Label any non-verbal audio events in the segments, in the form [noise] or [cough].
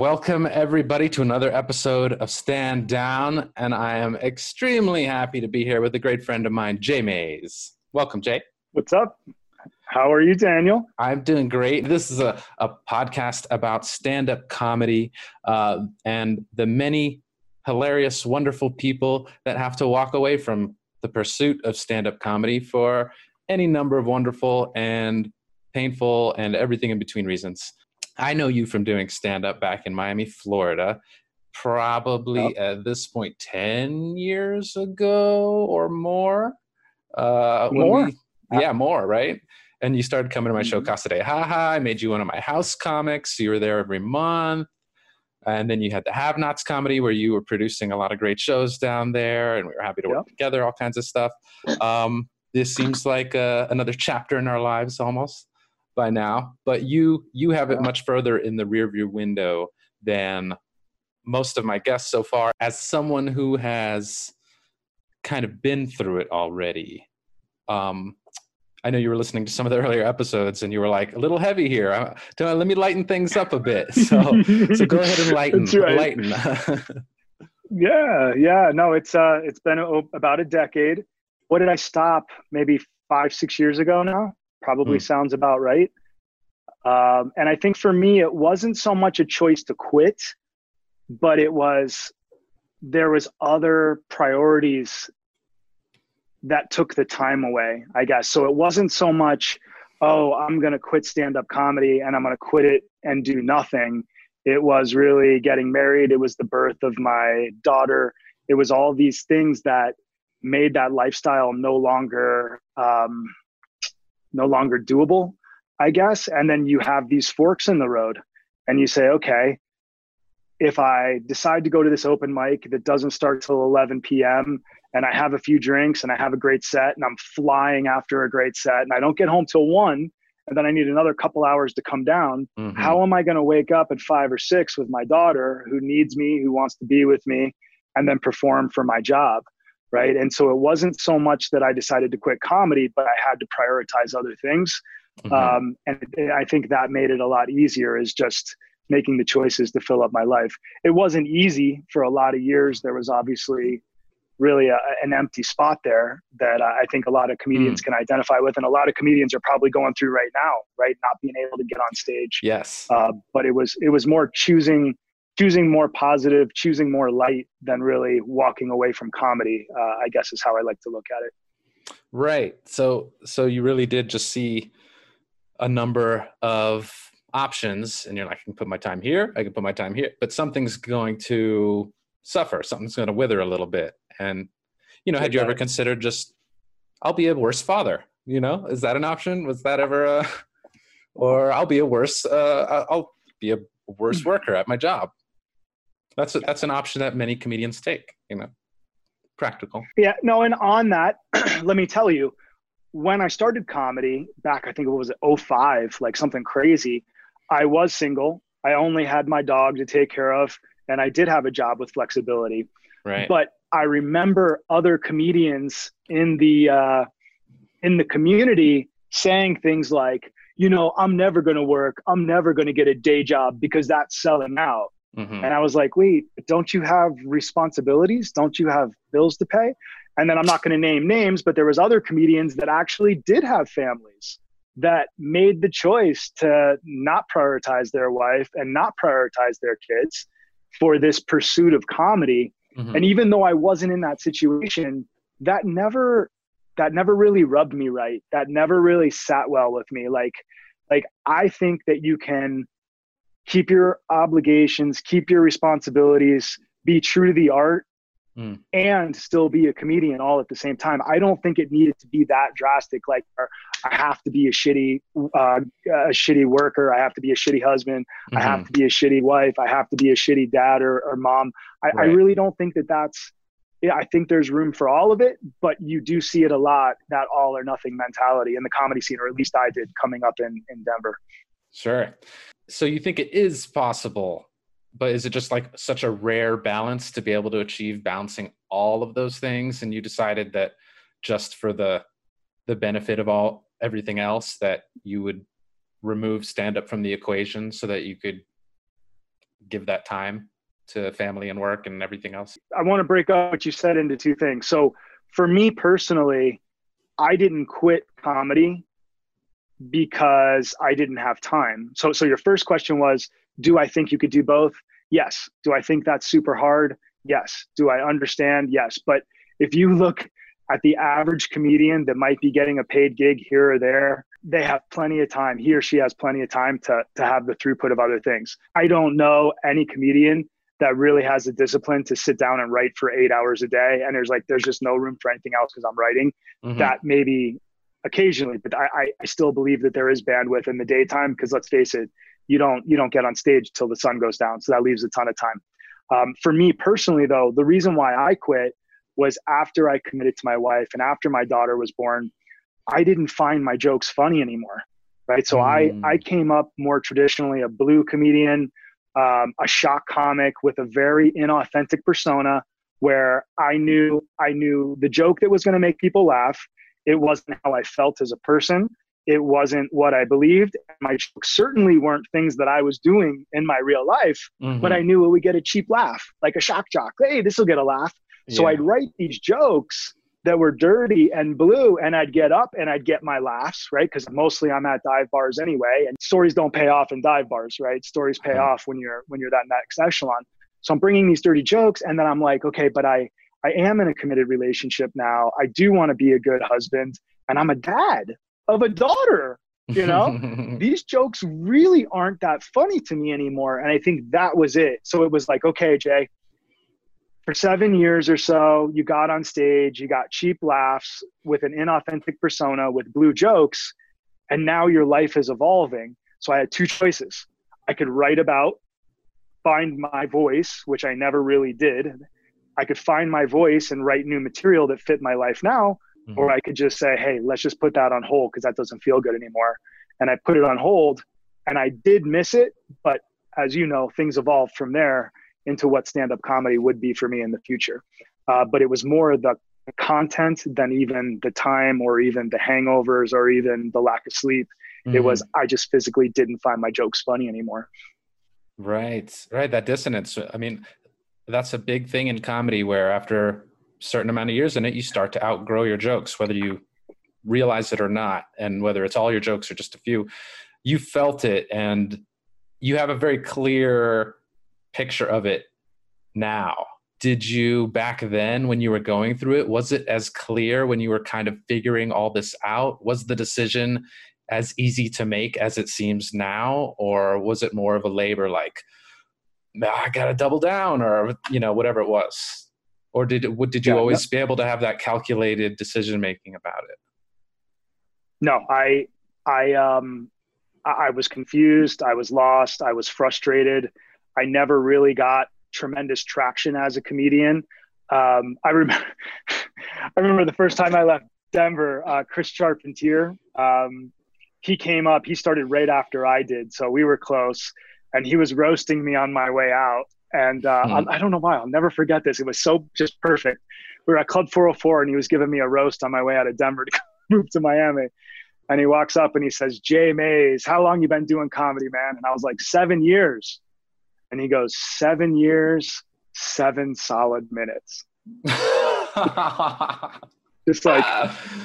welcome everybody to another episode of Stand Down. And I am extremely happy to be here with a great friend of mine, Jay Mays. Welcome, Jay. What's up? How are you, Daniel? I'm doing great. This is a, a podcast about stand up comedy uh, and the many hilarious, wonderful people that have to walk away from the pursuit of stand up comedy for any number of wonderful and painful and everything in between reasons. I know you from doing stand up back in Miami, Florida, probably at this point 10 years ago or more. Uh, more? We, yeah, more, right? And you started coming to my show, mm-hmm. Casa de Haha. I made you one of my house comics. You were there every month. And then you had the Have Nots comedy where you were producing a lot of great shows down there, and we were happy to work yep. together, all kinds of stuff. Um, this seems like uh, another chapter in our lives almost by now, but you you have it much further in the rearview window than most of my guests so far. As someone who has kind of been through it already, um, I know you were listening to some of the earlier episodes and you were like a little heavy here. Uh, let me lighten things up a bit. [laughs] So, so go ahead and lighten. Right. Lighten. [laughs] yeah, yeah. No, it's uh, it's been a, about a decade. What did I stop? Maybe five, six years ago now. Probably mm. sounds about right. Um, and I think for me, it wasn't so much a choice to quit, but it was there was other priorities that took the time away, I guess. So it wasn't so much, oh, I'm going to quit stand up comedy and I'm going to quit it and do nothing. It was really getting married. It was the birth of my daughter. It was all these things that made that lifestyle no longer um, no longer doable, I guess. And then you have these forks in the road, and you say, okay, if I decide to go to this open mic that doesn't start till 11 p.m and I have a few drinks and I have a great set and I'm flying after a great set and I don't get home till one and then I need another couple hours to come down. Mm-hmm. How am I going to wake up at five or six with my daughter who needs me, who wants to be with me, and then perform for my job? Right. And so it wasn't so much that I decided to quit comedy, but I had to prioritize other things. Mm-hmm. Um, and I think that made it a lot easier is just making the choices to fill up my life. It wasn't easy for a lot of years. There was obviously really a, an empty spot there that I think a lot of comedians mm. can identify with, and a lot of comedians are probably going through right now, right? Not being able to get on stage. Yes. Uh, but it was it was more choosing choosing more positive, choosing more light than really walking away from comedy. Uh, I guess is how I like to look at it. Right. So so you really did just see a number of options and you're like i can put my time here i can put my time here but something's going to suffer something's going to wither a little bit and you know, had you ever considered just I'll be a worse father? You know, is that an option? Was that ever a [laughs] or I'll be a worse uh, I'll be a worse worker at my job. That's a, that's an option that many comedians take. You know, practical. Yeah. No. And on that, [clears throat] let me tell you, when I started comedy back, I think it was 05, like something crazy. I was single. I only had my dog to take care of, and I did have a job with flexibility. Right. But I remember other comedians in the uh, in the community saying things like, you know, I'm never going to work. I'm never going to get a day job because that's selling out. Mm-hmm. And I was like, wait, don't you have responsibilities? Don't you have bills to pay? And then I'm not going to name names, but there was other comedians that actually did have families that made the choice to not prioritize their wife and not prioritize their kids for this pursuit of comedy Mm-hmm. And even though I wasn't in that situation, that never that never really rubbed me right. That never really sat well with me. Like like I think that you can keep your obligations, keep your responsibilities, be true to the art mm. and still be a comedian all at the same time. I don't think it needed to be that drastic. Like I have to be a shitty, uh, a shitty worker. I have to be a shitty husband. Mm-hmm. I have mm-hmm. to be a shitty wife. I have to be a shitty dad or, or mom. I, right. I really don't think that that's. Yeah, I think there's room for all of it, but you do see it a lot that all or nothing mentality in the comedy scene, or at least I did coming up in in Denver. Sure. So you think it is possible but is it just like such a rare balance to be able to achieve balancing all of those things and you decided that just for the the benefit of all everything else that you would remove stand up from the equation so that you could give that time to family and work and everything else? I want to break up what you said into two things. So for me personally, I didn't quit comedy because I didn't have time. So so your first question was, do I think you could do both? Yes. Do I think that's super hard? Yes. Do I understand? Yes. But if you look at the average comedian that might be getting a paid gig here or there, they have plenty of time. He or she has plenty of time to, to have the throughput of other things. I don't know any comedian that really has the discipline to sit down and write for eight hours a day. And there's like, there's just no room for anything else because I'm writing. Mm-hmm. That maybe occasionally, but I, I, I still believe that there is bandwidth in the daytime because let's face it, you don't you don't get on stage till the sun goes down. So that leaves a ton of time. Um, for me personally, though, the reason why I quit was after I committed to my wife and after my daughter was born, I didn't find my jokes funny anymore. Right. So mm. I, I came up more traditionally a blue comedian, um, a shock comic with a very inauthentic persona where I knew I knew the joke that was going to make people laugh. It wasn't how I felt as a person. It wasn't what I believed. My jokes certainly weren't things that I was doing in my real life, mm-hmm. but I knew it would get a cheap laugh, like a shock jock. Hey, this will get a laugh. So I'd write these jokes that were dirty and blue and I'd get up and I'd get my laughs, right? Because mostly I'm at dive bars anyway. And stories don't pay off in dive bars, right? Stories pay mm-hmm. off when you're when you're that next echelon. So I'm bringing these dirty jokes and then I'm like, okay, but I I am in a committed relationship now. I do want to be a good husband and I'm a dad of a daughter. You know, [laughs] these jokes really aren't that funny to me anymore. And I think that was it. So it was like, okay, Jay, for seven years or so, you got on stage, you got cheap laughs with an inauthentic persona with blue jokes, and now your life is evolving. So I had two choices. I could write about, find my voice, which I never really did. I could find my voice and write new material that fit my life now, mm-hmm. or I could just say, hey, let's just put that on hold because that doesn't feel good anymore. And I put it on hold, and I did miss it, but as you know, things evolved from there into what stand-up comedy would be for me in the future. Uh, but it was more the content than even the time or even the hangovers or even the lack of sleep. Mm-hmm. It was I just physically didn't find my jokes funny anymore. Right, right. That dissonance. I mean, that's a big thing in comedy where after certain amount of years in it, you start to outgrow your jokes, whether you realize it or not, and whether it's all your jokes or just a few. You felt it, and you have a very clear picture of it now. Did you back then when you were going through it was it as clear when you were kind of figuring all this out? Was the decision as easy to make as it seems now or was it more of a labor like i gotta double down or you know whatever it was or did it, did you yeah, always no. be able to have that calculated decision making about it no i i um i was confused i was lost i was frustrated I never really got tremendous traction as a comedian. Um, I remember, [laughs] I remember the first time I left Denver, uh, Chris Charpentier, um, he came up, he started right after I did. So we were close and he was roasting me on my way out. And uh, hmm. I don't know why, I'll never forget this. It was so just perfect. We were at Club 404 and he was giving me a roast on my way out of Denver to [laughs] move to Miami. And he walks up and he says, Jay Mays, how long you been doing comedy, man? And I was like, seven years. And he goes, seven years, seven solid minutes. [laughs] Just like,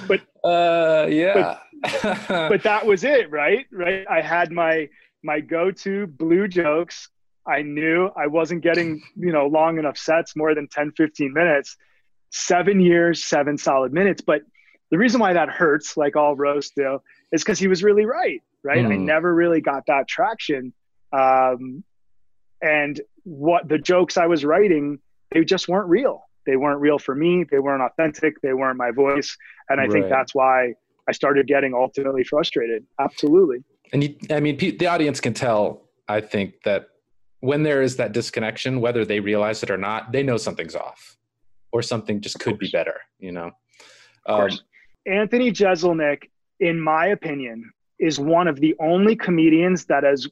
but uh, yeah, but, but that was it, right? Right. I had my my go-to blue jokes. I knew I wasn't getting, you know, long enough sets, more than 10, 15 minutes. Seven years, seven solid minutes. But the reason why that hurts, like all roast do, is because he was really right. Right. Mm. I never really got that traction. Um, and what the jokes I was writing, they just weren't real. They weren't real for me. They weren't authentic. They weren't my voice. And I right. think that's why I started getting ultimately frustrated. Absolutely. And you, I mean, the audience can tell, I think, that when there is that disconnection, whether they realize it or not, they know something's off or something just could be better, you know? Um, Anthony Jeselnik, in my opinion, is one of the only comedians that has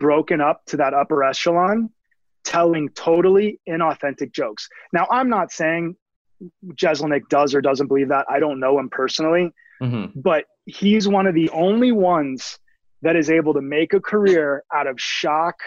broken up to that upper echelon telling totally inauthentic jokes. Now, I'm not saying Jeselnik does or doesn't believe that. I don't know him personally, mm-hmm. but he's one of the only ones that is able to make a career out of shock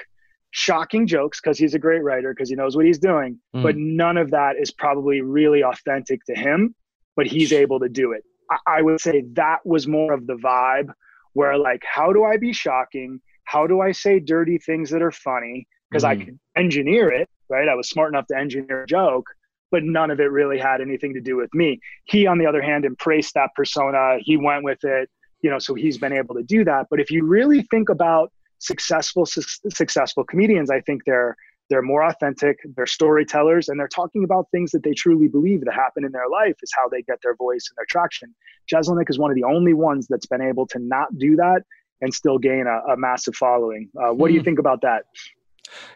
shocking jokes because he's a great writer because he knows what he's doing mm. but none of that is probably really authentic to him but he's able to do it. I, I would say that was more of the vibe where like how do i be shocking? How do i say dirty things that are funny? Because mm. i can engineer it right? I was smart enough to engineer a joke but none of it really had anything to do with me. He on the other hand embraced that persona. He went with it you know so he's been able to do that. But if you really think about successful su- successful comedians i think they're they're more authentic they're storytellers and they're talking about things that they truly believe that happen in their life is how they get their voice and their traction Jeselnik is one of the only ones that's been able to not do that and still gain a, a massive following uh, what mm. do you hmm. think about that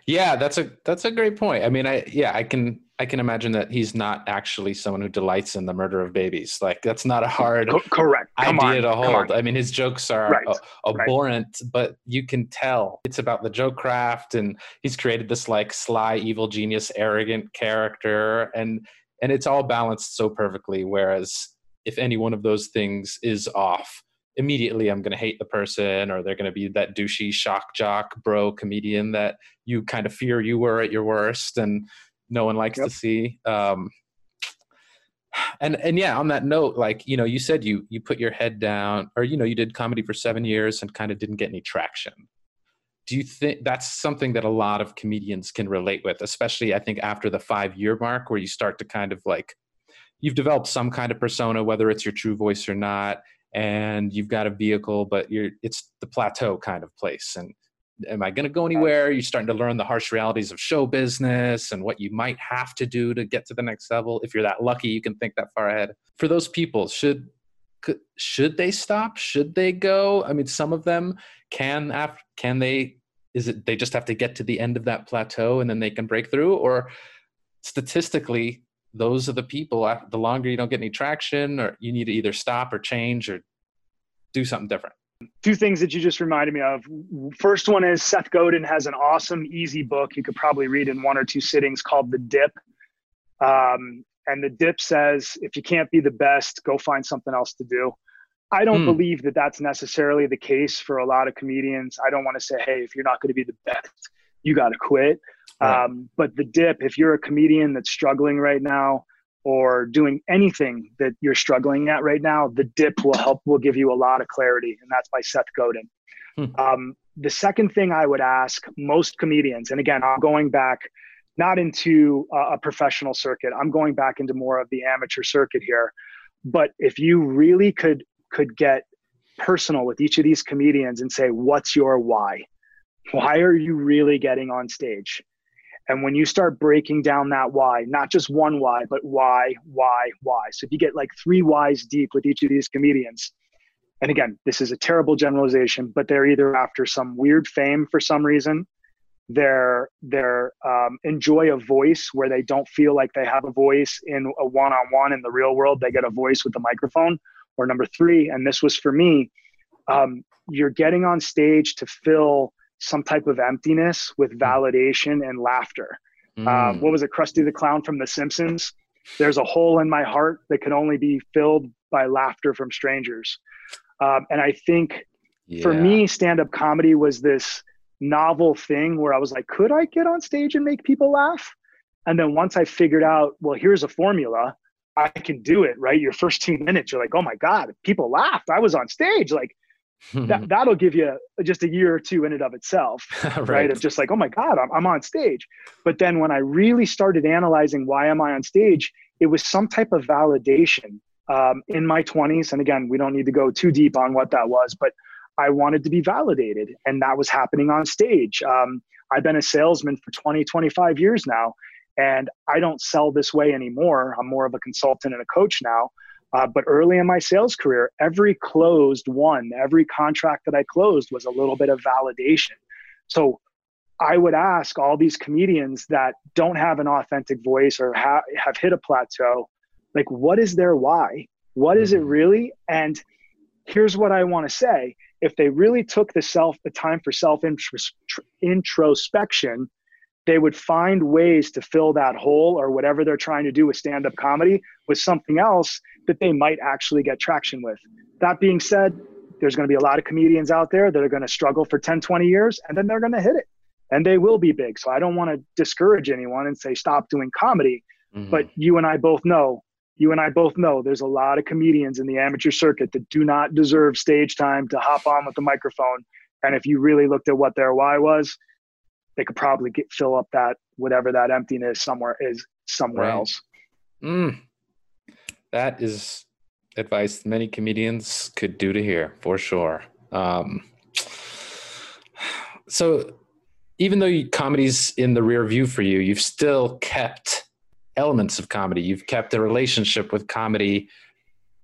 yeah that's a that's a great point i mean i yeah i can I can imagine that he's not actually someone who delights in the murder of babies. Like that's not a hard Co- correct Come idea on. to hold. I mean, his jokes are right. a- abhorrent, right. but you can tell it's about the joke craft, and he's created this like sly, evil genius, arrogant character, and and it's all balanced so perfectly. Whereas if any one of those things is off, immediately I'm going to hate the person, or they're going to be that douchey shock jock bro comedian that you kind of fear you were at your worst, and no one likes yep. to see. Um, and and yeah, on that note, like you know, you said you you put your head down, or you know, you did comedy for seven years and kind of didn't get any traction. Do you think that's something that a lot of comedians can relate with, especially I think after the five year mark, where you start to kind of like you've developed some kind of persona, whether it's your true voice or not, and you've got a vehicle, but you're it's the plateau kind of place, and am I going to go anywhere? You're starting to learn the harsh realities of show business and what you might have to do to get to the next level. If you're that lucky, you can think that far ahead. For those people, should should they stop? Should they go? I mean, some of them can after can they is it they just have to get to the end of that plateau and then they can break through or statistically those are the people the longer you don't get any traction or you need to either stop or change or do something different two things that you just reminded me of. First one is Seth Godin has an awesome, easy book you could probably read in one or two sittings called The Dip. Um, and The Dip says, if you can't be the best, go find something else to do. I don't hmm. believe that that's necessarily the case for a lot of comedians. I don't want to say, hey, if you're not going to be the best, you got to quit. Right. Um, but The Dip, if you're a comedian that's struggling right now, or doing anything that you're struggling at right now, the dip will help, will give you a lot of clarity. And that's by Seth Godin. Hmm. Um, the second thing I would ask most comedians, and again, I'm going back not into a professional circuit, I'm going back into more of the amateur circuit here. But if you really could could get personal with each of these comedians and say, what's your why? Why are you really getting on stage? And when you start breaking down that why, not just one why, but why, why, why. So if you get like three whys deep with each of these comedians, and again, this is a terrible generalization, but they're either after some weird fame for some reason, they're they're um, enjoy a voice where they don't feel like they have a voice in a one-on-one in the real world. They get a voice with the microphone. Or number three, and this was for me, um, you're getting on stage to fill some type of emptiness with hmm. validation and laughter. Mm. Um, what was it, Krusty the Clown from The Simpsons? There's a hole in my heart that can only be filled by laughter from strangers. Um, and I think yeah. for me, stand up comedy was this novel thing where I was like, could I get on stage and make people laugh? And then once I figured out, well, here's a formula, I can do it, right? Your first two minutes, you're like, oh my God, people laughed. I was on stage. Like, that, [laughs] that'll give you just a year or two in and of itself, [laughs] right. right. Of just like, oh my God, I'm, I'm on stage. But then when I really started analyzing why am I on stage, it was some type of validation um, in my 20s. And again, we don't need to go too deep on what that was, but I wanted to be validated. And that was happening on stage. Um, I've been a salesman for 20, 25 years now. And I don't sell this way anymore. I'm more of a consultant and a coach now. Uh, but early in my sales career, every closed one, every contract that I closed was a little bit of validation. So I would ask all these comedians that don't have an authentic voice or ha- have hit a plateau, like, what is their why? What is it mm-hmm. really? And here's what I want to say: if they really took the self, the time for self introspection, they would find ways to fill that hole or whatever they're trying to do with stand up comedy with something else that they might actually get traction with. That being said, there's going to be a lot of comedians out there that are going to struggle for 10, 20 years and then they're going to hit it. and they will be big. So I don't want to discourage anyone and say stop doing comedy. Mm-hmm. But you and I both know, you and I both know there's a lot of comedians in the amateur circuit that do not deserve stage time to hop on with the microphone. And if you really looked at what their why was, they could probably get fill up that whatever that emptiness somewhere is somewhere right. else. Mm. That is advice many comedians could do to hear for sure. Um, [sighs] so even though you, comedy's in the rear view for you, you've still kept elements of comedy. You've kept a relationship with comedy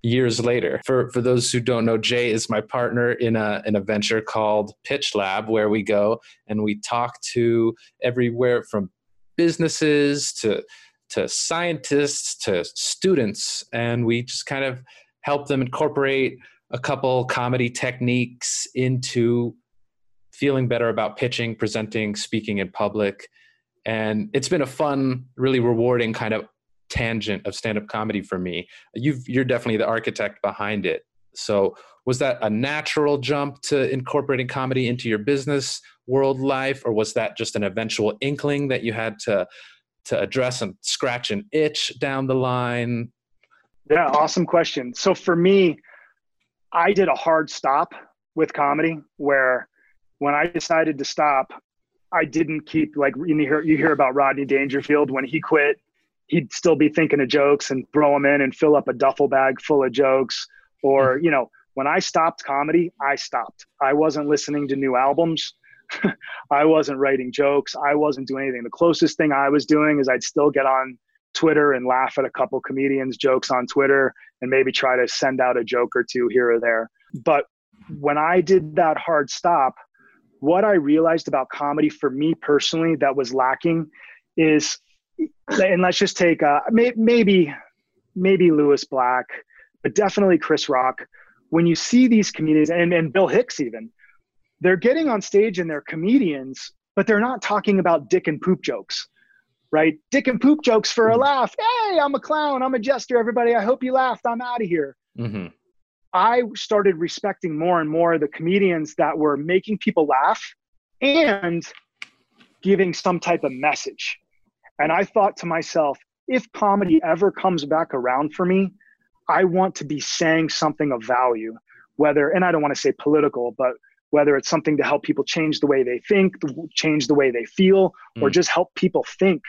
years later. For for those who don't know, Jay is my partner in a in a venture called Pitch Lab, where we go and we talk to everywhere from businesses to to scientists to students, and we just kind of help them incorporate a couple comedy techniques into feeling better about pitching, presenting, speaking in public. And it's been a fun, really rewarding kind of tangent of stand-up comedy for me. You've, you're definitely the architect behind it. So was that a natural jump to incorporating comedy into your business world life, or was that just an eventual inkling that you had to to address and scratch an itch down the line? Yeah, awesome question. So for me, I did a hard stop with comedy where when I decided to stop, I didn't keep like you hear you hear about Rodney Dangerfield when he quit, he'd still be thinking of jokes and throw them in and fill up a duffel bag full of jokes. Or hmm. you know, when I stopped comedy, I stopped. I wasn't listening to new albums. [laughs] I wasn't writing jokes. I wasn't doing anything. The closest thing I was doing is I'd still get on Twitter and laugh at a couple comedians' jokes on Twitter and maybe try to send out a joke or two here or there. But when I did that hard stop, what I realized about comedy for me personally that was lacking is, and let's just take uh, may, maybe maybe Lewis Black, but definitely Chris Rock. When you see these comedians and, and Bill Hicks even, they're getting on stage and they're comedians, but they're not talking about dick and poop jokes, right? Dick and poop jokes for a mm-hmm. laugh. Hey, I'm a clown. I'm a jester. Everybody, I hope you laughed. I'm out of here. Mm-hmm. I started respecting more and more the comedians that were making people laugh and giving some type of message. And I thought to myself, if comedy ever comes back around for me, I want to be saying something of value, whether, and I don't want to say political, but whether it's something to help people change the way they think, change the way they feel, mm. or just help people think.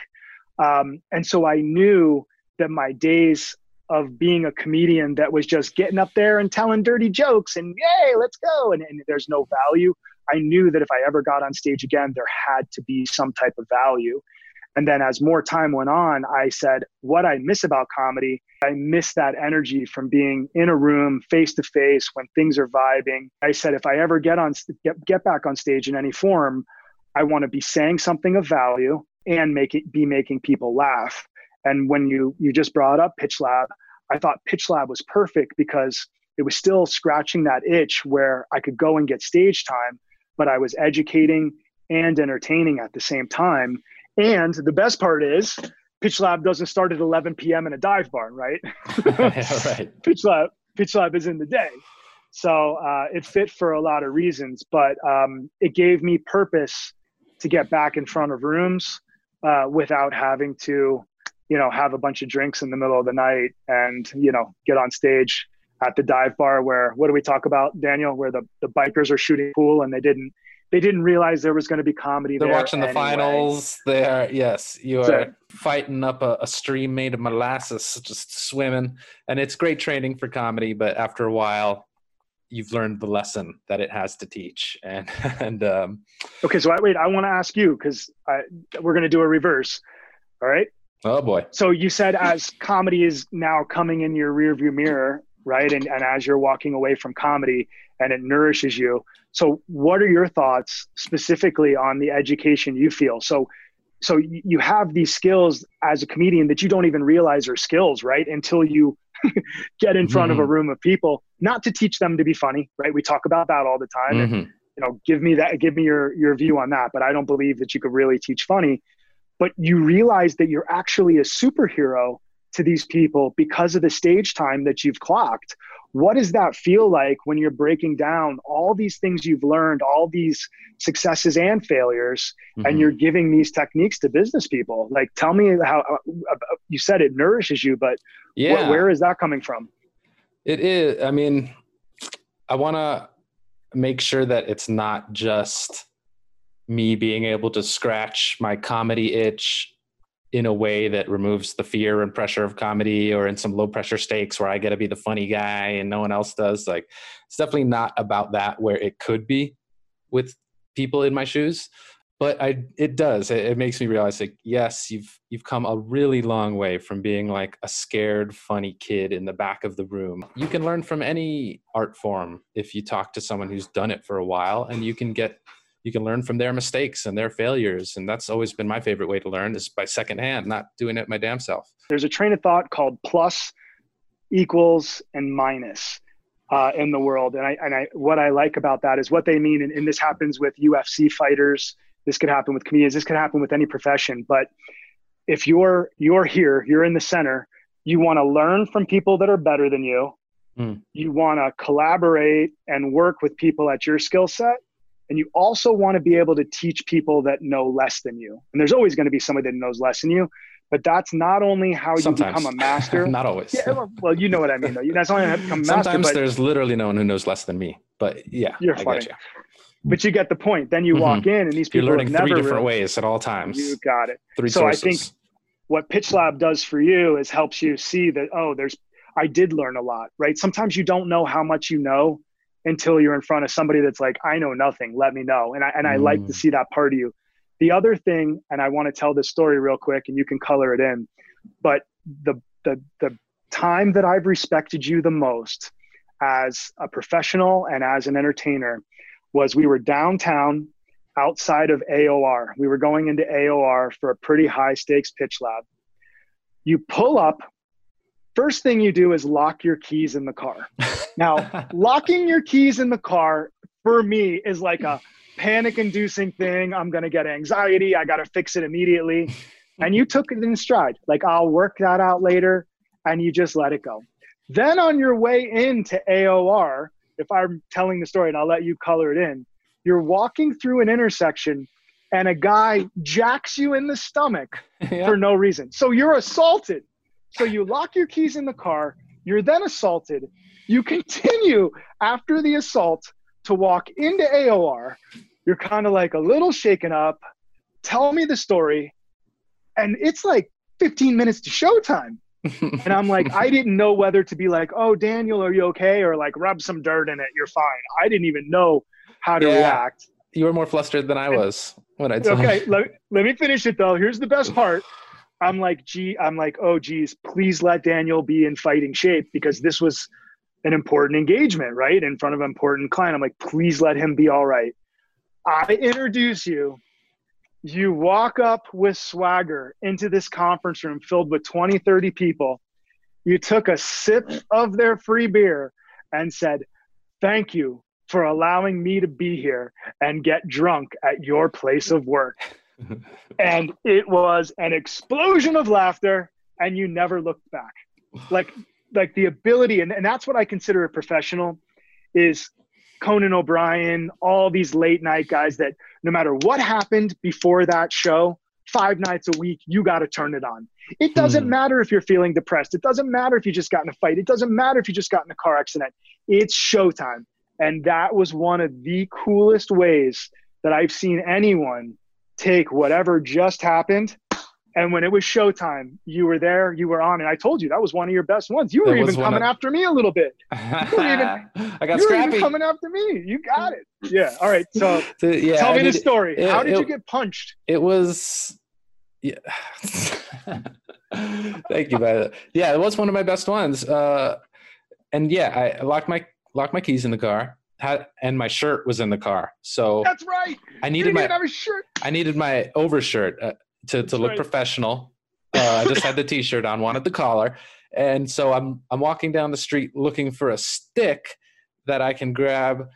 Um, and so I knew that my days of being a comedian that was just getting up there and telling dirty jokes and yay, let's go. And, and, there's no value. I knew that if I ever got on stage again, there had to be some type of value. And then as more time went on, I said, what I miss about comedy, I miss that energy from being in a room face to face when things are vibing. I said, if I ever get on, get, get back on stage in any form, I want to be saying something of value and make it be making people laugh. And when you you just brought up Pitch Lab, I thought Pitch Lab was perfect because it was still scratching that itch where I could go and get stage time, but I was educating and entertaining at the same time. And the best part is Pitch Lab doesn't start at 11 p.m. in a dive bar, right? [laughs] [laughs] yeah, right. Pitch Lab, Pitch Lab is in the day. So uh, it fit for a lot of reasons, but um, it gave me purpose to get back in front of rooms uh, without having to you know, have a bunch of drinks in the middle of the night and, you know, get on stage at the dive bar where what do we talk about, Daniel, where the, the bikers are shooting pool and they didn't they didn't realize there was going to be comedy. They're watching the anyway. finals. They are yes, you are so, fighting up a, a, stream made of molasses, just swimming, and it's great training for comedy. But after a while, you've learned the lesson that it has to teach. [laughs] And and um, okay, so I, wait, I want to ask you because we're going to do a reverse. All right, Oh boy. So you said as comedy is now coming in your rearview mirror, right? And, and as you're walking away from comedy and it nourishes you. So what are your thoughts specifically on the education you feel? So so you have these skills as a comedian that you don't even realize are skills, right? Until you [laughs] get in front mm-hmm. of a mm-hmm. room of people, not to teach them to be funny, right? We talk about that all the time. Mm-hmm. And, you know, give me that, give me your your view on that. But I don't believe that you could really teach funny but you realize that you're actually a superhero to these people because of the stage time that you've clocked what does that feel like when you're breaking down all these things you've learned all these successes and failures mm-hmm. and you're giving these techniques to business people like tell me how uh, you said it nourishes you but yeah. wh- where is that coming from it is i mean i want to make sure that it's not just me being able to scratch my comedy itch in a way that removes the fear and pressure of comedy or in some low pressure stakes where I get to be the funny guy and no one else does. Like it's definitely not about that where it could be with people in my shoes. But I it does. It, it makes me realize like, yes, you've you've come a really long way from being like a scared, funny kid in the back of the room. You can learn from any art form if you talk to someone who's done it for a while and you can get you can learn from their mistakes and their failures and that's always been my favorite way to learn is by secondhand not doing it my damn self. There's a train of thought called plus equals and minus uh, in the world. And I, and I what i like about that is what they mean and, and this happens with ufc fighters. This could happen with comedians. This could happen with any profession. But if you're you're here you're in the center you want to learn from people that are better than you. Mm. you want to collaborate and work with people at your skill set and you also want to be able to teach people that know less than you. And there's always going to be somebody that knows less than you, but that's not only how Sometimes. you become a master. [laughs] not always. Yeah, well, you know what I mean, though. That's only how you become a master. Sometimes there's literally no one who knows less than me. But yeah, you're funny. You. But you get the point. Then you mm-hmm. walk in, and these people you're learning three different really, ways at all times. You got it. Three so sources. I think what Pitch Lab does for you is helps you see that oh, there's I did learn a lot, right? Sometimes you don't know how much you know until you're in front of somebody that's like, I know nothing, let me know. And I, and I mm. like to mm. see that part of you. The other thing, and I want to tell this story real quick and you can color it in, but the, the, the time that I've respected you the most as a professional and as an entertainer was we were downtown outside of AOR. We were going into AOR for a pretty high stakes pitch lab. You pull up first thing you do is lock your keys in the car. [laughs] Now, locking your keys in the car for me is like a panic inducing thing. I'm going to get anxiety. I got to fix it immediately. And you took it in stride. Like, I'll work that out later. And you just let it go. Then on your way into AOR, if I'm telling the story and I'll let you color it in, you're walking through an intersection and a guy jacks you in the stomach [laughs] yeah. for no reason. So you're assaulted so you lock your keys in the car. You're then assaulted. You continue after the assault to walk into AOR. You're kind of like a little shaken up. Tell me the story. And it's like 15 minutes to showtime. and I'm like, I [laughs] didn't know whether to be like, oh, Daniel, are you okay? Or like, rub some dirt in it. You're fine. I didn't even know how to yeah. react. You were more flustered than I was when I told Okay, let, let me finish it though. Here's the best part. I'm like, gee, I'm like, oh, geez, please let Daniel be in fighting shape because this was an important engagement, right? In front of an important client. I'm like, please let him be all right. I introduce you. You walk up with swagger into this conference room filled with 20, 30 people. You took a sip of their free beer and said, Thank you for allowing me to be here and get drunk at your place of work and it was an explosion of laughter and you never looked back. Like like the ability and, and that's what i consider a professional is conan o'brien all these late night guys that no matter what happened before that show five nights a week you got to turn it on. It doesn't hmm. matter if you're feeling depressed. It doesn't matter if you just got in a fight. It doesn't matter if you just got in a car accident. It's showtime. And that was one of the coolest ways that i've seen anyone take whatever just happened and when it was showtime, you were there, you were on, and I told you that was one of your best ones. You were even coming of... after me a little bit. [laughs] You were even, I got you scrappy. Were even coming after me. You got it. Yeah. All right. So, [laughs] so yeah, tell I me mean, the story. It, How did it, you get punched? It was. Yeah. [laughs] Thank you, man. Yeah, it was one of my best ones. Uh, and yeah, I locked my locked my keys in the car had and my shirt was in the car. So that's right. I needed my shirt. I needed my overshirt uh, to to look right. professional. Uh, I just had [laughs] the t-shirt on, wanted the collar, and so I'm I'm walking down the street looking for a stick that I can grab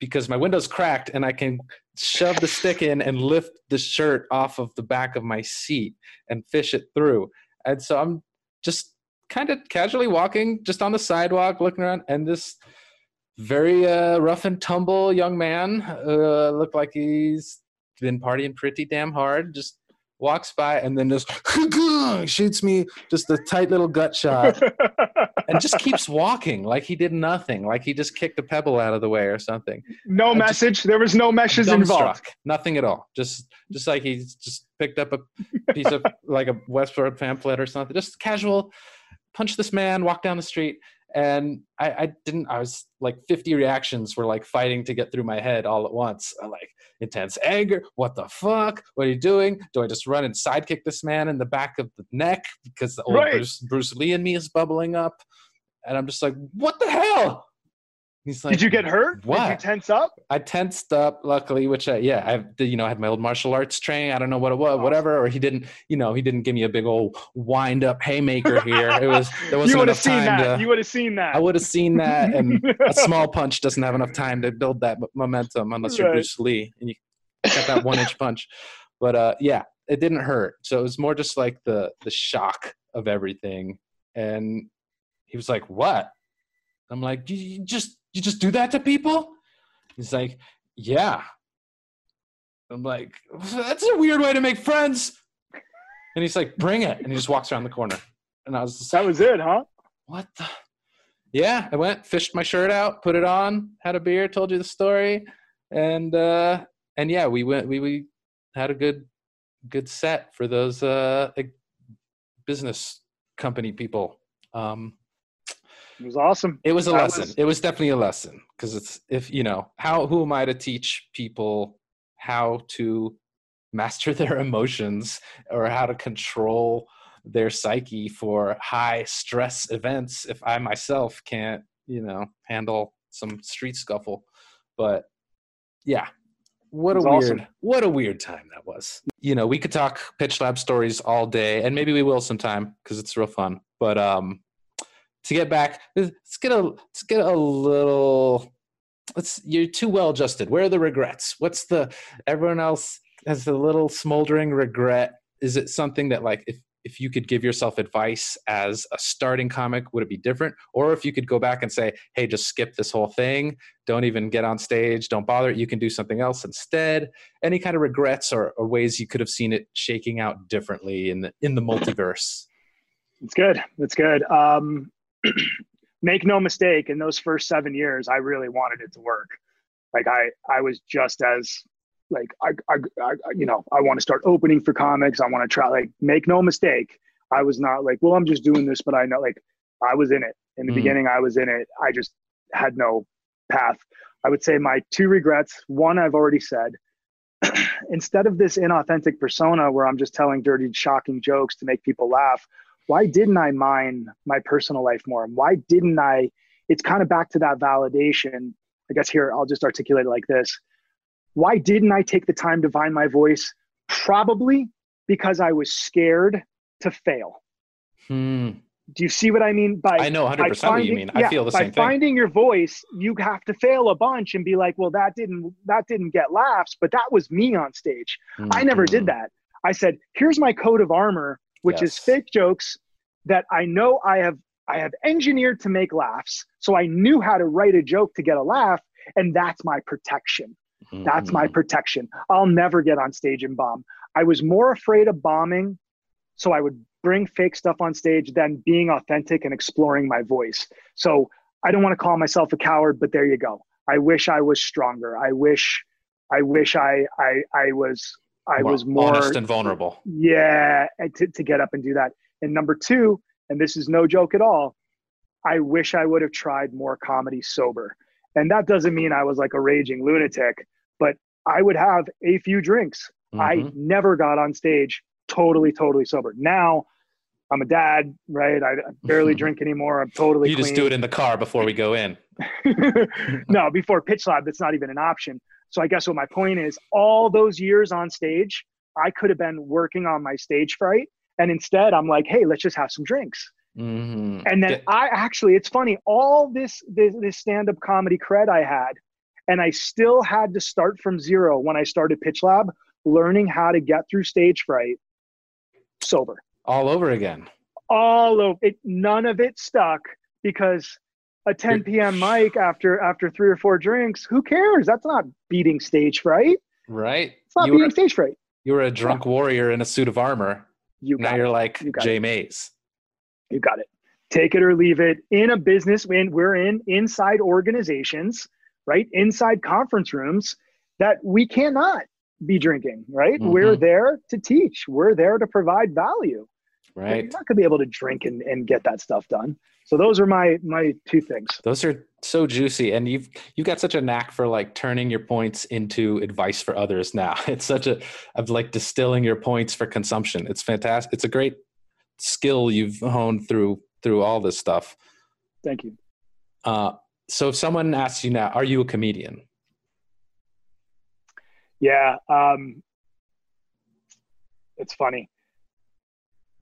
because my window's cracked and I can shove the stick in and lift the shirt off of the back of my seat and fish it through. And so I'm just kind of casually walking just on the sidewalk, looking around, and this very uh, rough and tumble young man. Uh, looked like he's been partying pretty damn hard. Just walks by and then just [laughs] shoots me just a tight little gut shot. And just [laughs] keeps walking like he did nothing like he just kicked a pebble out of the way or something. No message? There was no messages involved? Nothing at all. Just just like he just picked up a piece of [laughs] like a Westword pamphlet or something. Just casual punch this man walk down the street and I, I, didn't i was like 50 reactions were like fighting to get through my head all at once. I like intense anger what the fuck? What are you doing? Do i just run and sidekick this man in the back of the neck because the old right. bruce, bruce lee in me is bubbling up? And i'm just like what the hell He's like, "Did you get hurt? What? Did you tense up?" I tensed up, luckily. Which, I, yeah, I, you know, I had my old martial arts training. I don't know what it was, whatever. Or he didn't, you know, he didn't give me a big old wind up haymaker here. It was [laughs] there wasn't you enough seen that. to. You would have seen that. I would have seen that, and a [laughs] small punch doesn't have enough time to build that momentum unless you're right. Bruce Lee and you got that one inch [laughs] punch. But uh, yeah, it didn't hurt. So it was more just like the the shock of everything. And he was like, "What?" I'm like, "You just you just do that to people? He's like, yeah. I'm like, that's a weird way to make friends. And he's like, bring it. And he just walks around the corner. And I was just, That was it, huh? What the? Yeah, I went, fished my shirt out, put it on, had a beer, told you the story. And uh and yeah, we went we we had a good good set for those uh business company people. Um it was awesome. It was a lesson. Was... It was definitely a lesson because it's if you know how who am I to teach people how to master [laughs] their emotions or how to control their psyche for high stress events if I myself can't you know handle some street scuffle. But yeah, what a weird awesome. what a weird time that was. You know, we could talk pitch lab stories all day, and maybe we will sometime because it's real fun. But um, to get back let's get a let's get a little let's you're too well adjusted. Where are the regrets? What's the everyone else has a little smoldering regret. Is it something that like if if you could give yourself advice as a starting comic would it be different? Or if you could go back and say hey just skip this whole thing. Don't even get on stage. Don't bother. You can do something else instead. Any kind of regrets or, or ways you could have seen it shaking out differently in the in the multiverse? It's good. It's good. Um [clears throat] make no mistake, in those first seven years, I really wanted it to work. Like I, I was just as like I, I, I you know, I want to start opening for comics. I want to try. Like, make no mistake, I was not like, well, I'm just doing this, but I know, like, I was in it in the mm. beginning. I was in it. I just had no path. I would say my two regrets. One, I've already said. [clears throat] Instead of this inauthentic persona where I'm just telling dirty, shocking jokes to make people laugh, why didn't I mine my personal life more? Why didn't I? It's kind of back to that validation. I guess here I'll just articulate it like this. Why didn't I take the time to find my voice? Probably because I was scared to fail. Hmm. Do you see what I mean? By I know 100% finding, what you mean. I yeah, feel the same thing. By finding your voice, you have to fail a bunch and be like, well, that didn't that didn't get laughs, but that was me on stage. Mm-hmm. I never did that. I said, here's my coat of armor which yes. is fake jokes that I know I have I have engineered to make laughs. So I knew how to write a joke to get a laugh, and that's my protection. Mm-hmm. That's my mm-hmm. protection. I'll never get on stage and bomb. I was more afraid of bombing, so I would bring fake stuff on stage than being authentic and exploring my voice. So I don't want to call myself a coward, but there you go. I wish I was stronger. I wish I wish I I I was I well, was more honest and vulnerable. Yeah, to, to get up and do that. And number two, and this is no joke at all, I wish I would have tried more comedy sober. And that doesn't mean I was like a raging lunatic, but I would have a few drinks. Mm-hmm. I never got on stage totally, totally sober. Now I'm a dad, right? I barely [laughs] drink anymore. I'm totally. You clean. just do it in the car before we go in. [laughs] no, before pitch lab, that's not even an option. So I guess what my point is, all those years on stage, I could have been working on my stage fright, and instead I'm like, hey, let's just have some drinks. Mm-hmm. And then I actually, it's funny, all this this, this stand up comedy cred I had, and I still had to start from zero when I started Pitch Lab, learning how to get through stage fright sober. All over again. all of it. None of it stuck because a 10 p.m. mic after after three or four drinks. Who cares? That's not beating stage fright. Right. It's not You beating were- stage fright. You were a drunk warrior in a suit of armor. You Now got you're like You Jay Mays. You got it. Take it or leave it. In a business, when we're in inside organizations, right? Inside conference rooms that we cannot be drinking, right? We're Mhm. there to teach. We're there to provide value. You're Right. not gonna be able to drink and, and get that stuff done. So those are my my two things. Those are so juicy, and you've you've got such a knack for like turning your points into advice for others. Now [laughs] it's such a of like distilling your points for consumption. It's fantastic. It's a great skill you've honed through through all this stuff. Thank you. Uh, so if someone asks you now, "Are you a comedian?" Yeah. Um, it's funny.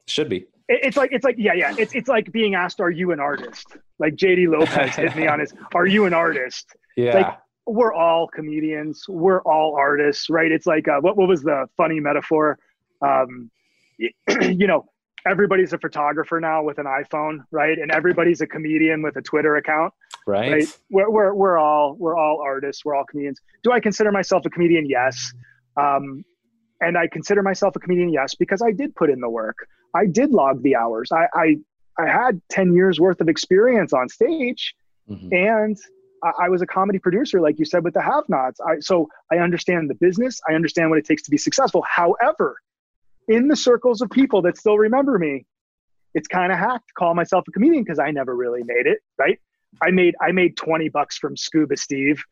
Should be. It's like it's like yeah yeah. It's it's like being asked are you an artist? Like JD Lopez hit me on his [laughs] are you an artist? Yeah. Like- we're all comedians. We're all artists right? It's like uh, what what was the funny metaphor? Um [clears throat] you know everybody's a photographer now with an iPhone right? And everybody's a comedian with a Twitter account right. right? We're, we're, we're all we're all artists. We're all comedians. Do i consider myself a comedian? Yes. Um, and i consider myself a comedian yes because i did put in the work i did log the hours i i, I had 10 years worth of experience on stage Mhm. and I, I was a comedy producer like you said with the have nots i so i understand the business i understand what it takes to be successful however in the circles of people that still remember me it's kind of hacked to call myself a comedian because i never really made it right I made I made twenty bucks from Scuba Steve,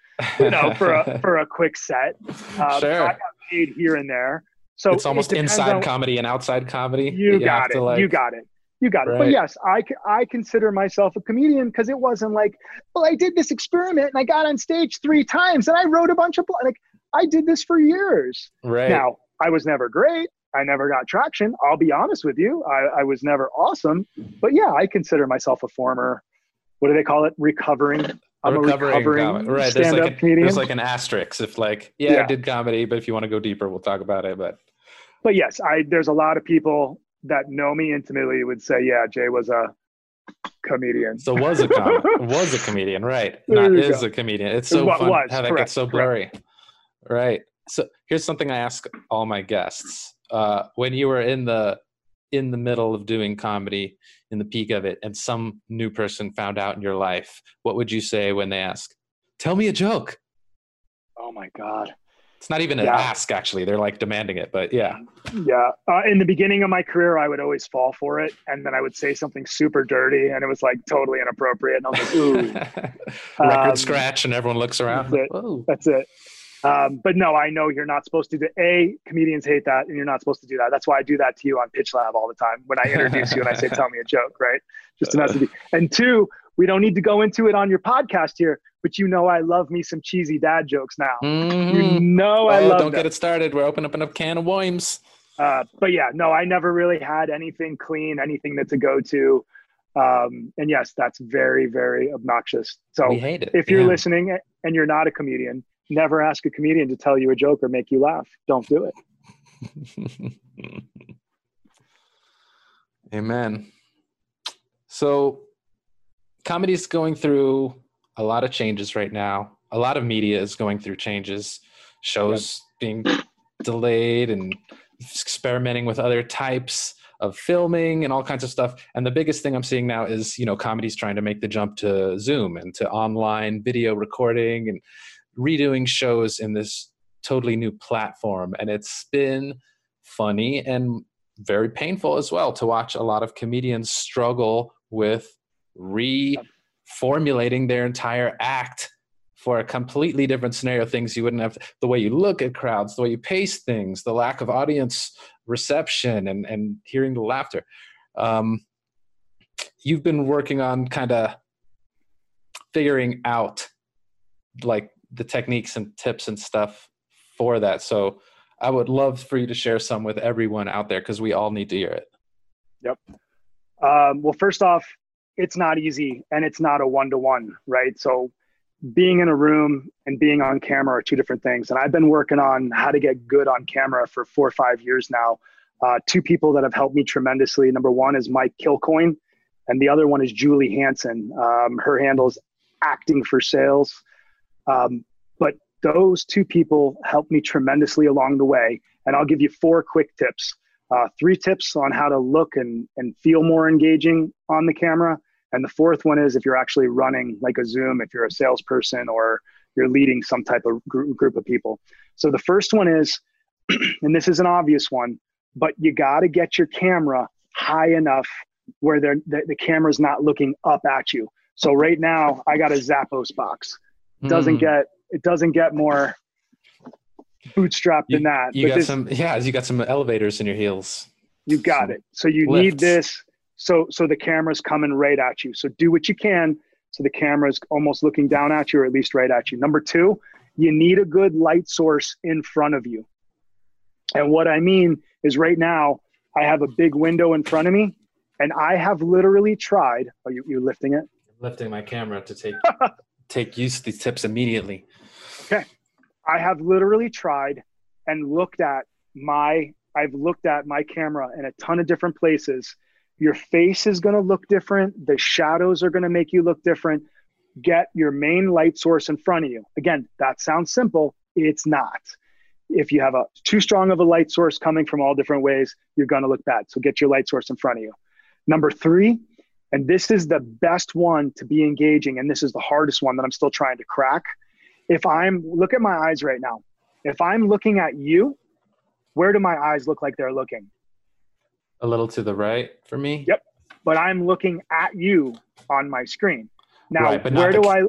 you know, for a [laughs] for a quick set. Um, Sure. I here and there, so it's almost it inside on- comedy and outside comedy. You, got it. like- you got it. You got it. But Right. yes, I consider myself a comedian because it wasn't like, well, I did this experiment and I got on stage three times and I wrote a bunch of blo-" like I did this for years. Right. Now I was never great. I never got traction. I'll be honest with you. I, I was never awesome. But yeah, I consider myself a former. What do they call it? Recovering. I'm a recovering, recovering comic. Right. There's like, a, comedian. there's like an asterisk. If like, yeah, I did comedy, but if you want to go deeper, we'll talk about it. But but yes, I there's a lot of people that know me intimately would say, yeah, Jay was a comedian. so was a was a comedian, right? [laughs] Not is go. a comedian. It's so Wa- fun was, how that correct, gets so correct. blurry. Right. So here's something I ask all my guests. Uh, when you were in the in the middle of doing comedy, in the peak of it, and some new person found out in your life, what would you say when they ask, "Tell me a joke"? Oh my god. It's not even an Yeah. ask, actually. They're like demanding it, but yeah. Yeah. Uh, in the beginning of my career, I would always fall for it, and then I would say something super dirty, and it was like totally inappropriate, and I was like, ooh. [laughs] Record Um, scratch, and everyone looks around. that's it. Whoa. That's it. Um, but no, I know you're not supposed to do. A comedians hate that, and you're not supposed to do that. That's why I do that to you on Pitch Lab all the time when I introduce you and I say, "Tell me a joke," right? Just to mess with you. And two, we don't need to go into it on your podcast here, but you know I love me some cheesy dad jokes now. You Mhm. know I Oh, love don't them. get it started. We're opening up a can of worms. Uh, but yeah, no, I never really had anything clean, anything that's a go-to. Um, and yes, that's very, very obnoxious. So we hate it. if you're yeah. listening and you're not a comedian, never ask a comedian to tell you a joke or make you laugh. Don't do it. [laughs] Amen. So, comedy is going through a lot of changes right now. A lot of media is going through changes. Shows being delayed and experimenting with other types of filming and all kinds of stuff. And the biggest thing I'm seeing now is, you know, comedy's trying to make the jump to Zoom and to online video recording and redoing shows in this totally new platform. And it's been funny and very painful as well to watch a lot of comedians struggle with reformulating their entire act for a completely different scenario things you wouldn't have the way you look at crowds the way you pace things the lack of audience reception and and hearing the laughter um, you've been working on kind of figuring out like the techniques and tips and stuff for that so I would love for you to share some with everyone out there because we all need to hear it. Yep. Um, well, first off, it's not easy and it's not a one to one, right? So, being in a room and being on camera are two different things. And I've been working on how to get good on camera for four or five years now. Uh, two people that have helped me tremendously. Number one is Mike Kilcoin, and the other one is Julie Hansen. Um, her handle is acting for sales. Um, but those two people helped me tremendously along the way. And I'll give you four quick tips. Uh, three tips on how to look and, and feel more engaging on the camera. And the fourth one is if you're actually running like a Zoom, if you're a salesperson or you're leading some type of group, group of people. So the first one is, [clears throat] and this is an obvious one, but you got to get your camera high enough where the, the camera's not looking up at you. So right now I got a Zappos box. Doesn't mm. get it doesn't get more bootstrapped you, than that. You but got this, some yeah, you got some elevators in your heels. You got some it. So you lifts. need this so so the camera's coming right at you. So do what you can so the camera's almost looking down at you or at least right at you. Number 2, you need a good light source in front of you. And what I mean is right now I have a big window in front of me and I have literally tried. Are you you lifting it? lifting my camera to take [laughs] take use of these tips immediately. Okay. I have literally tried and looked at my I've looked at my camera in a ton of different places. Your face is going to look different, the shadows are going to make you look different. Get your main light source in front of you. Again, that sounds simple, it's not. If you have a too strong of a light source coming from all different ways, you're going to look bad. So get your light source in front of you. Number 3, and this is the best one to be engaging. And this is the hardest one that I'm still trying to crack. If I'm, look at my eyes right now. If I'm looking at you, where do my eyes look like they're looking? A little to the right for me. Yep. But I'm looking at you on my screen. Now, right, where do the... I,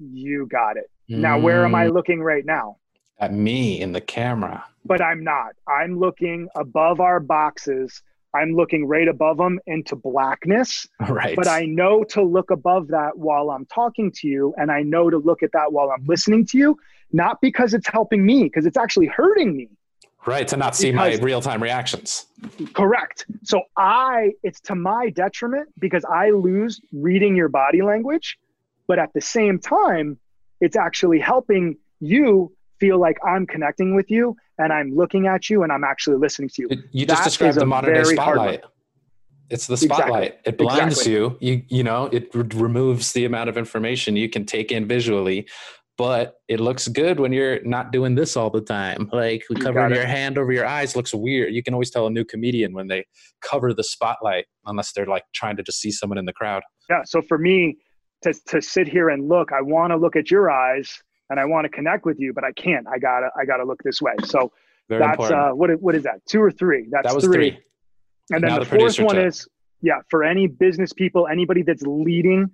you got it. Mm. Now, where am I mm. looking right now? At me in the camera. But I'm not. I'm looking above our boxes I'm looking right above them into blackness. Right. But I know to look above that while I'm talking to you. And I know to look at that while I'm listening to you, not because it's helping me, because it's actually hurting me. Right. To not see because, my real time reactions. Correct. So I, it's to my detriment because I lose reading your body language. But at the same time, it's actually helping you feel like I'm connecting with you and I'm looking at you and I'm actually listening to you. You just that described the modern day spotlight. It's the spotlight. Exactly. It blinds exactly. you. You you know, it re- removes the amount of information you can take in visually, but it looks good when you're not doing this all the time. Like covering your hand over your eyes looks weird. You can always tell a new comedian when they cover the spotlight unless they're like trying to just see someone in the crowd. Yeah, so for me to to sit here and look, I want to look at your eyes and I want to connect with you, but I can't. I gotta I gotta look this way. So Very that's uh, what what is that? Two or three? That's that was three. three. And then now the, the fourth one tip. is yeah for any business people, anybody that's leading.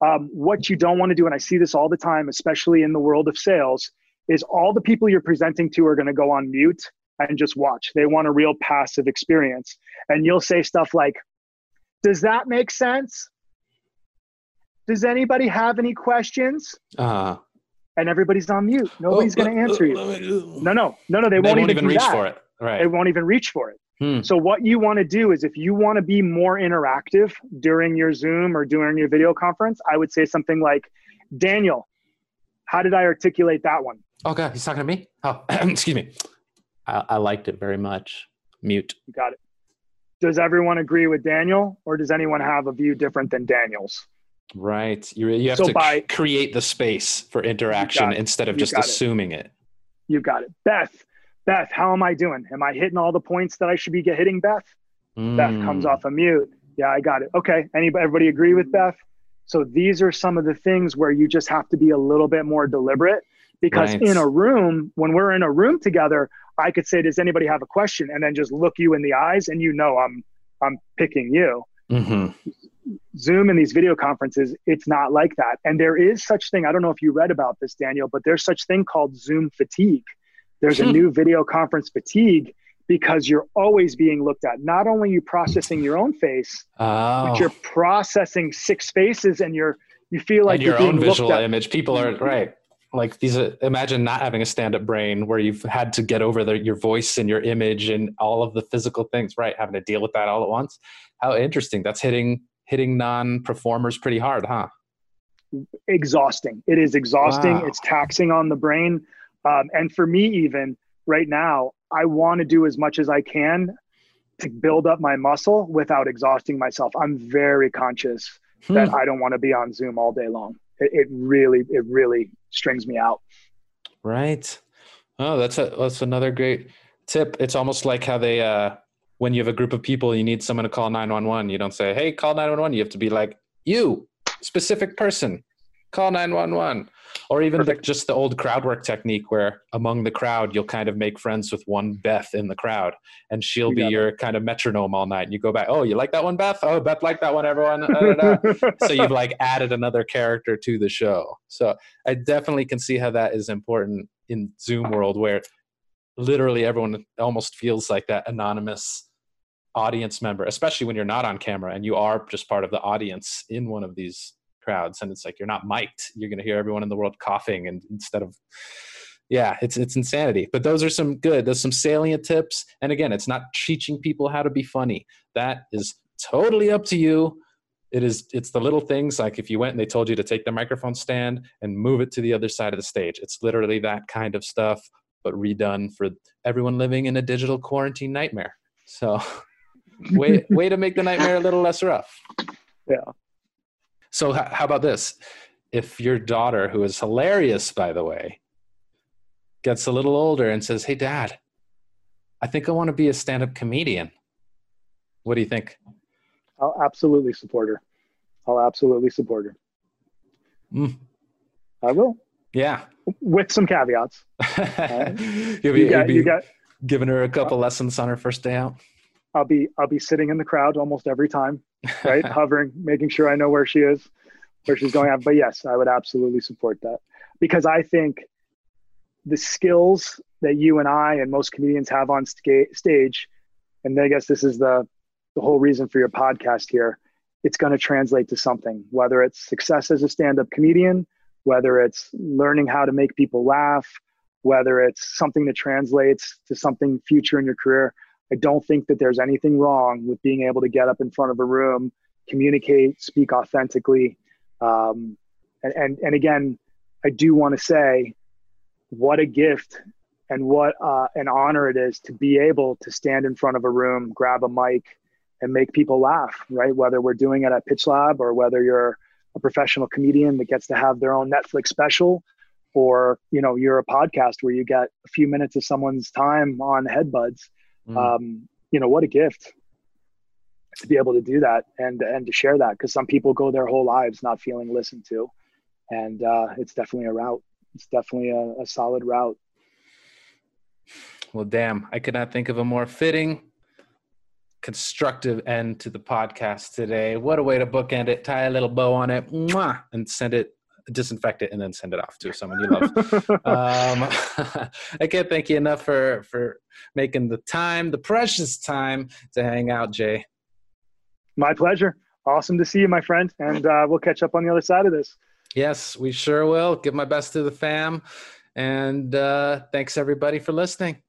Um, what you don't want to do, and I see this all the time, especially in the world of sales, is all the people you're presenting to are going to go on mute and just watch. They want a real passive experience, and you'll say stuff like, "Does that make sense?" Does anybody have any questions? Uh, and everybody's on mute. Nobody's oh, going to answer you. No, no, no, no. They, they won't, won't, even, reach that. for it. Right. They won't even reach for it. Hmm. So what you want to do is if you want to be more interactive during your Zoom or during your video conference, I would say something like, Daniel, how did I articulate that one? Okay, he's talking to me. Oh, [clears throat] excuse me. I, I liked it very much. Mute. You got it. Does everyone agree with Daniel, or does anyone have a view different than Daniel's? Right. You, you have so to by, create the space for interaction instead of just assuming it. it. You got it. Beth, Beth, how am I doing? Am I hitting all the points that I should be hitting, Beth? Mm. Beth comes off a mute. Yeah, I got it. Okay. Anybody, everybody agree with Beth? So these are some of the things where you just have to be a little bit more deliberate because right. in a room, when we're in a room together, I could say, "Does anybody have a question?" and then just look you in the eyes, and you know I'm I'm picking you. Mm-hmm. Zoom and these video conferences, it's not like that. And there is such thing. I don't know if you read about this, Daniel, but there's such thing called Zoom fatigue. There's a hmm. new video conference fatigue because you're always being looked at. Not only you processing your own face, oh. but you're processing six faces, and you're you feel like and your own visual image. People are right. Like these, uh, imagine not having a stand-up brain where you've had to get over the, your voice and your image and all of the physical things. Right, having to deal with that all at once. How interesting! That's hitting hitting non-performers pretty hard, huh? Exhausting. It is exhausting. Wow. It's taxing on the brain. Um, and for me, even right now, I want to do as much as I can to build up my muscle without exhausting myself. I'm very conscious hmm. that I don't want to be on Zoom all day long. It, it really, it really strings me out. Right. Oh, that's a that's another great tip. It's almost like how they uh when you have a group of people, you need someone to call 911. You don't say, "Hey, call 911." You have to be like, "You, specific person, call 911." or even the, just the old crowd work technique where among the crowd you'll kind of make friends with one beth in the crowd and she'll be your kind of metronome all night and you go back oh you like that one beth oh beth like that one everyone [laughs] so you've like added another character to the show so i definitely can see how that is important in zoom world where literally everyone almost feels like that anonymous audience member especially when you're not on camera and you are just part of the audience in one of these crowds. And it's like you're not mic'd. You're going to hear everyone in the world coughing and instead of yeah it's it's insanity. But those are some good there's some salient tips. And again it's not teaching people how to be funny. That is totally up to you. It is it's the little things like if you went and they told you to take the microphone stand and move it to the other side of the stage. It's literally that kind of stuff but redone for everyone living in a digital quarantine nightmare. So [laughs] way [laughs] way to make the nightmare a little less rough yeah so how about this? If your daughter, who is hilarious, by the way, gets a little older and says, "Hey, Dad, I think I want to be a stand-up comedian," what do you think? I'll absolutely support her. I'll absolutely support her. Mm. I will. Yeah. With some caveats. [laughs] you'll be, you got, you got, giving her a couple uh, lessons on her first day out. I'll be I'll be sitting in the crowd almost every time, right? [laughs] Hovering, making sure I know where she is, where she's going. Out. But yes, I would absolutely support that because I think the skills that you and I and most comedians have on sta- stage, and I guess this is the the whole reason for your podcast here. It's going to translate to something, whether it's success as a stand-up comedian, whether it's learning how to make people laugh, whether it's something that translates to something future in your career I don't think that there's anything wrong with being able to get up in front of a room, communicate, speak authentically. Um, and, and, and again, I do want to say what a gift and what uh, an honor it is to be able to stand in front of a room, grab a mic, and make people laugh, right? Whether we're doing it at Pitch Lab or whether you're a professional comedian that gets to have their own Netflix special, or you know you're a podcast where you get a few minutes of someone's time on Headbuds mm. um, you know what a gift to be able to do that and and to share that because some people go their whole lives not feeling listened to. And uh, it's definitely a route. It's definitely a, a solid route. Well damn i could not think of a more fitting constructive end to the podcast today. What a way to bookend it. Tie a little bow on it. Mwah, and send it disinfect it and then send it off to someone you love. um, [laughs] I can't thank you enough for for making the time, the precious time to hang out, Jay. My pleasure. Awesome to see you, my friend, and uh, we'll catch up on the other side of this. Yes, we sure will. Give my best to the fam, and uh, thanks everybody for listening.